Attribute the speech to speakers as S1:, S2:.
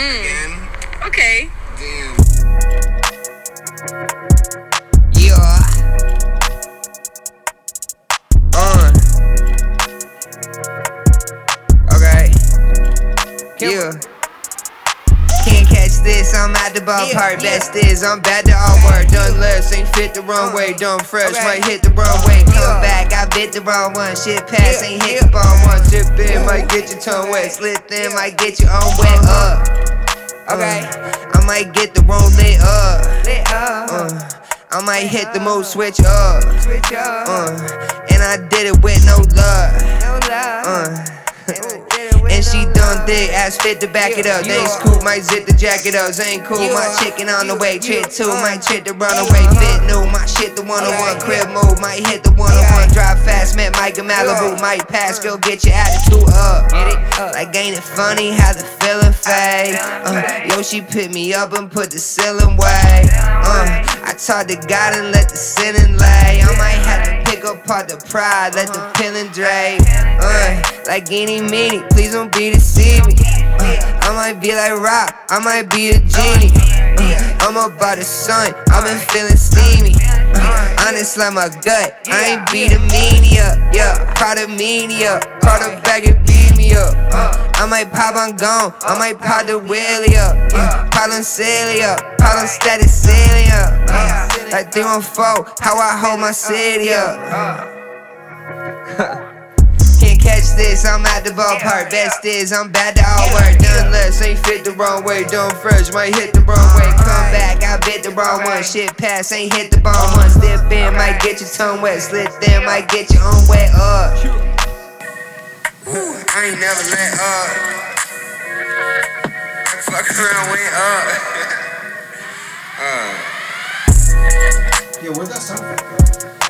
S1: Mm. Again.
S2: Okay.
S1: Damn.
S3: Yeah. Uh. Okay. Yeah. Can't catch this, I'm at the ballpark. Best is, I'm bad to all work. Done less, ain't fit the runway. Done fresh, might hit the runway. Come back, I bit the wrong one. Shit pass, ain't hit the ball one. Tip in, might get your tongue wet. Slit in, might get your own wet up. Okay. I might get the roll lit up. Uh, I might hit the move switch up. switch Uh, and I did it with no love. Uh, and she done thick, ass fit to back it up. They ain't scoop, might zip the jacket up. Ain't cool, my chicken on the way. Trick two, might trick the runaway. Fit new, my shit the one on one. Crib move, might hit the one on one. Drive met Mike in Malibu. Might pass, go get your attitude up. Like, ain't it funny how the feeling fade? Uh, yo, she picked me up and put the ceiling way. Uh, I talk to God and let the sinning lay. I might have to pick apart the pride, let the feeling drape. Uh, like any meaning, please don't be deceiving. Uh, I might be like Rock, I might be a genie. I'm about the sun, I've been feeling steamy. Honest like my gut, I ain't beat a meania. Yeah, proud of media, proud of bag and beat me up. I might pop on gone, I might pop the wheelie up. Uh, Pollen Celia, pollen static Celia. Like 314, how I hold my city up. Catch this, I'm at the ballpark. Best is, I'm bad to all work. Done less, ain't fit the wrong way. Done fresh, might hit the wrong way. Come back, I bit the wrong one. Shit pass, ain't hit the ball one. Step in, might get your tongue wet. Slip in, might get your own wet up.
S1: I ain't never let up. I fuck around, went up. uh.
S4: Yeah, where'd that sound from?